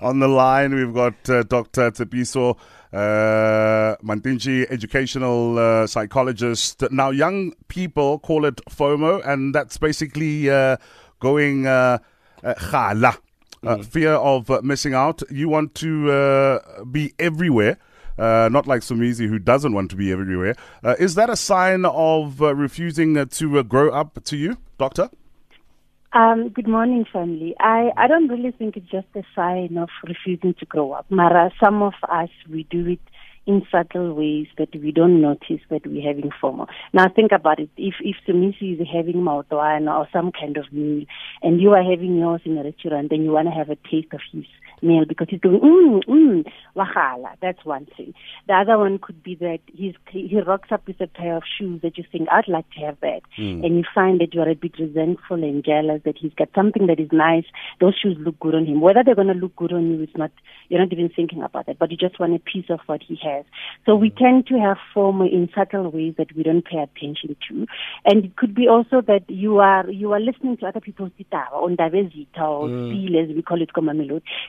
On the line, we've got uh, Dr. Tshepiso uh, Matentjie, educational uh, psychologist. Now, young people call it FOMO, and that's basically uh, going uh, uh, khala, uh, mm. fear of uh, missing out. You want to uh, be everywhere. Uh, not like Somizi, who doesn't want to be everywhere. Uh, is that a sign of uh, refusing uh, to uh, grow up to you, Doctor? Um, good morning, family. I, I don't really think it's just a sign of refusing to grow up. Mara, some of us, we do it in subtle ways that we don't notice that we're having FOMO. Now think about it. If if Somizi is having maotwana or some kind of meal and you are having yours in a restaurant then you want to have a taste of his meal because he's doing mm mm wahala. That's one thing. The other one could be that he's he rocks up with a pair of shoes that you think I'd like to have that, mm. and you find that you are a bit resentful and jealous that he's got something that is nice. Those shoes look good on him. Whether they're going to look good on you is not you're not even thinking about that, but you just want a piece of what he has. So we mm. tend to have FOMO in subtle ways that we don't pay attention to, and it could be also that you are you are listening to other people's ditaba on diversity or mm. as we call it,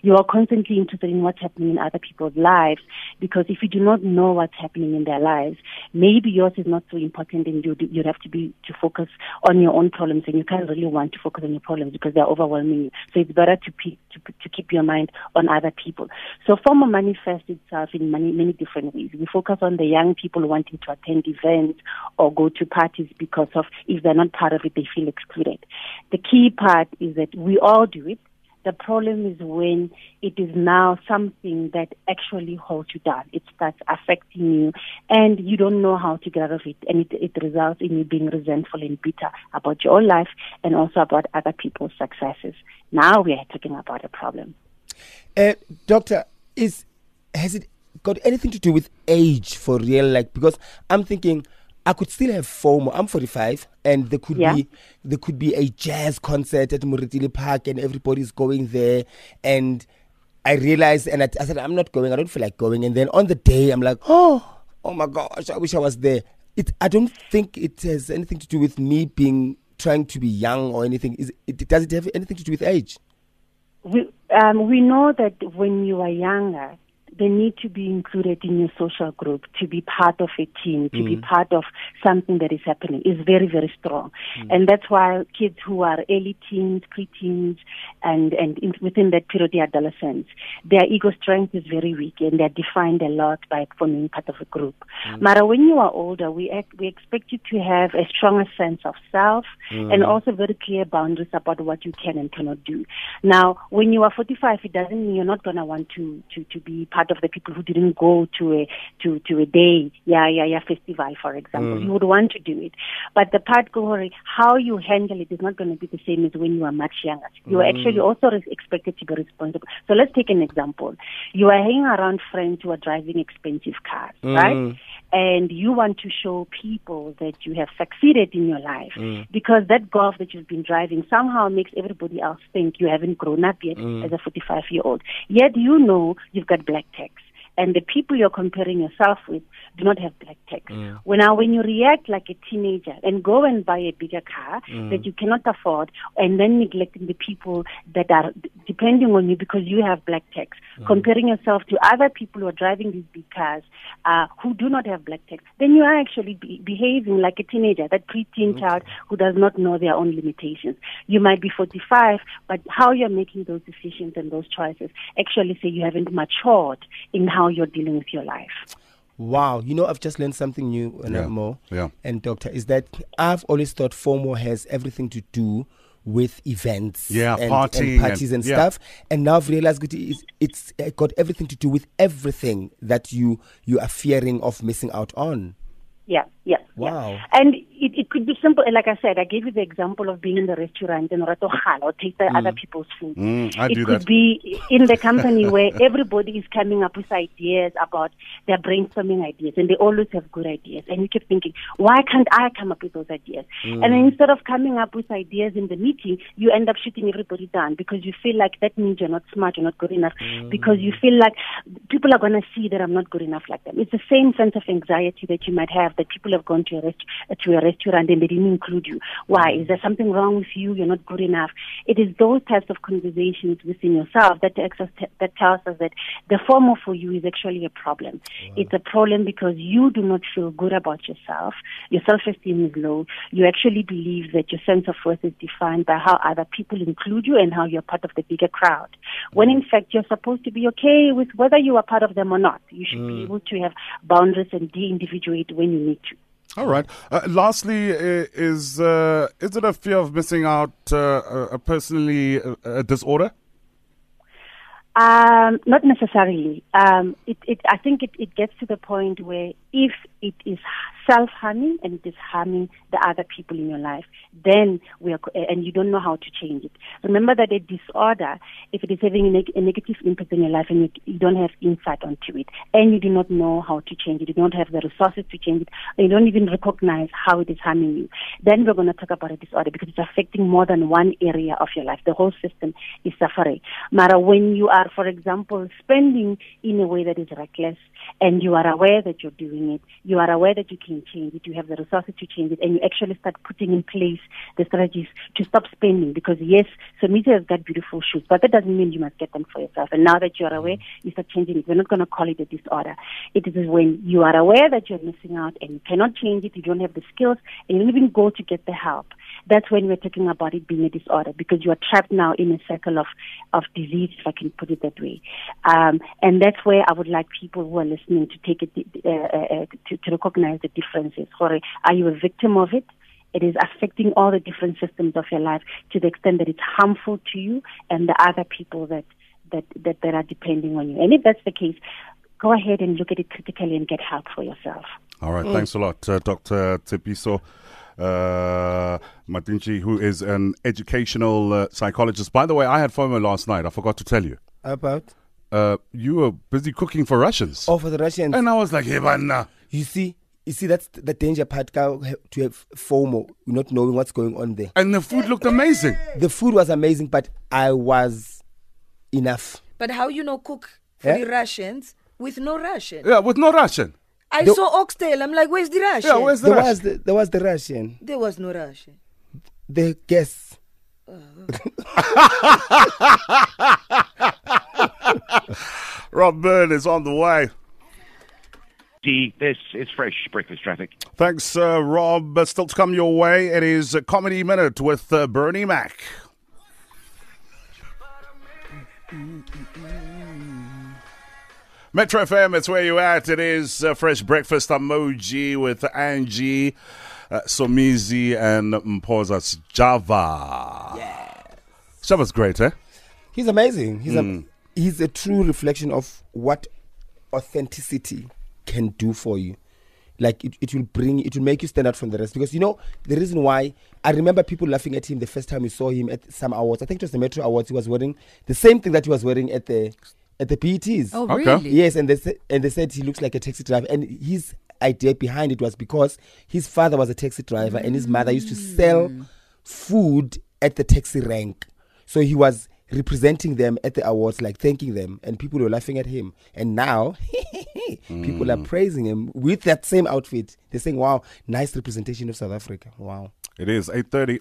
You are constantly interested in what's happening in other people's lives because if you do not know what's happening in their lives, maybe yours is not so important and you you'd have to be to focus on your own problems and you can't really want to focus on your problems because they're overwhelming you. So it's better to pe- to, to keep your mind on other people. So FOMO manifests itself in many many different ways. We focus on the young people wanting to attend events or go to parties because of if they're not part of it, they feel excluded. The key part is that we all do it the problem is when it is now something that actually holds you down. It starts affecting you and you don't know how to get out of it. And it, it results in you being resentful and bitter about your life and also about other people's successes. Now we are talking about a problem. Uh, doctor, is has it got anything to do with age for real? Like, because I'm thinking I could still have FOMO. I'm 45, and there could yeah. be there could be a jazz concert at Moretele Park, and everybody's going there. And I realized, and I, I, said, I'm not going. I don't feel like going. And then on the day, I'm like, oh, oh my gosh, I wish I was there. It. I don't think it has anything to do with me being trying to be young or anything. Is it? Does it have anything to do with age? We um, we know that when you are younger, they need to be included in your social group to be part of a team, to mm. be part of something that is happening is very, very strong. Mm. And that's why kids who are early teens, pre-teens, and, and in, within that period, the adolescents, their ego strength is very weak and they're defined a lot by forming part of a group. Mm. Mara, when you are older, we, we expect you to have a stronger sense of self mm. and also very clear boundaries about what you can and cannot do. Now, when you are 45, it doesn't mean you're not going to want to, to, to be part of the people who didn't go to a to to a day, yeah, yeah, yeah, festival, for example. Mm. You would want to do it, but the part going how you handle it is not going to be the same as when you are much younger. You are mm. actually also expected to be responsible. So let's take an example. You are hanging around friends who are driving expensive cars, mm. right? And you want to show people that you have succeeded in your life mm. because that golf that you've been driving somehow makes everybody else think you haven't grown up yet mm. as a 45 year old. Yet you know you've got black tax and the people you're comparing yourself with do not have black tax. Mm. When now when you react like a teenager and go and buy a bigger car mm. that you cannot afford and then neglecting the people that are depending on you because you have black tax, mm. comparing yourself to other people who are driving these big cars uh, who do not have black tax, then you are actually be- behaving like a teenager, that preteen okay. child who does not know their own limitations. You might be 45, but how you're making those decisions and those choices actually say you haven't matured in how you're dealing with your life. Wow, you know, I've just learned something new, and yeah. more. Yeah. And doctor, is that I've always thought FOMO has everything to do with events, yeah, and, party and parties and, and yeah. stuff. And now I've realized it's, it's got everything to do with everything that you you are fearing of missing out on. Yeah, yeah. Wow. Yeah. And it, it could be simple. Like I said, I gave you the example of being in the restaurant and or taste mm. other people's food. Mm, I it do could that. be in the company where everybody is coming up with ideas about their brainstorming ideas and they always have good ideas. And you keep thinking, why can't I come up with those ideas? Mm. And then instead of coming up with ideas in the meeting, you end up shooting everybody down because you feel like that means you're not smart, you're not good enough, mm. because you feel like people are going to see that I'm not good enough like them. It's the same sense of anxiety that you might have that people have gone to a, rest- to a restaurant and they didn't include you. Why? Mm. Is there something wrong with you? You're not good enough. It is those types of conversations within yourself that, tells us, that tells us that the FOMO for you is actually a problem. It's a problem because you do not feel good about yourself. Your self-esteem is low. You actually believe that your sense of worth is defined by how other people include you and how you're part of the bigger crowd. When mm. in fact you're supposed to be okay with whether you are part of them or not. You should be mm. able to have boundaries and de-individuate when you need to. All right. Uh, lastly, is uh, is it a fear of missing out, uh, a, personally uh, a disorder? Um, not necessarily. Um, it, it, I think it, it gets to the point where if it is self-harming and it is harming the other people in your life, then we are, and you don't know how to change it. Remember that a disorder, if it is having a, neg- a negative impact in your life and you, you don't have insight onto it, and you do not know how to change it, you don't have the resources to change it, you don't even recognize how it is harming you, then we're going to talk about a disorder because it's affecting more than one area of your life. The whole system is suffering. Mara, when you are, for example, spending in a way that is reckless, and you are aware that you're doing it, you are aware that you can change it, you have the resources to change it, and you actually start putting in place the strategies to stop spending. Because yes, Somizi has got beautiful shoes, but that doesn't mean you must get them for yourself. And now that you're aware, mm. you start changing it. We're not going to call it a disorder. It is when you are aware that you're missing out and you cannot change it, you don't have the skills, and you don't even go to get the help. That's when we're talking about it being a disorder because you are trapped now in a circle of, of disease, if I can put it that way. Um, and that's where I would like people who are listening to take it, uh, uh, to, to recognize the differences. Sorry, are you a victim of it? It is affecting all the different systems of your life to the extent that it's harmful to you and the other people that, that, that, that are depending on you. And if that's the case, go ahead and look at it critically and get help for yourself. All right. Thanks a lot, uh, Dr. Tshepiso uh, Matentjie, who is an educational uh, psychologist. By the way, I had FOMO last night. I forgot to tell you. About? Uh, you were busy cooking for Russians. Oh, for the Russians. And I was like, hey, man, nah. You see, you see, that's the danger part Ka- to have FOMO, not knowing what's going on there. And the food looked amazing. The food was amazing, but I was enough. But how you know cook for Yeah? the Russians with no Russian? Yeah, with no Russian. I The- saw oxtail. I'm like, where's the Russian? Yeah, where's the There Russian? was the, there was the Russian, There was no Russian. the guests. Rob Byrne is on the way. D. This is fresh breakfast traffic. Thanks, uh, Rob. Uh, Still to come your way, it is a Comedy Minute with uh, Bernie Mac. Metro FM, it's where you at. It is uh, Fresh Breakfast Emoji with Angie, uh, Somizi, and Mpoza's Java. Yeah. Java's great, eh? He's amazing. He's a he's a true reflection of what authenticity can do for you. Like it, it will bring it will make you stand out from the rest because you know the reason why I remember people laughing at him the first time we saw him at some awards. I think it was the Metro Awards. He was wearing the same thing that he was wearing at the at the PETs. Oh, Okay. really? Yes, and they said, and they said he looks like a taxi driver. And his idea behind it was because his father was a taxi driver and his mother used to mm. sell food at the taxi rank. So he was representing them at the awards, like thanking them, and people were laughing at him. And now people are mm. praising him with that same outfit. They're saying, "Wow, nice representation of South Africa." Wow. It is 8.30.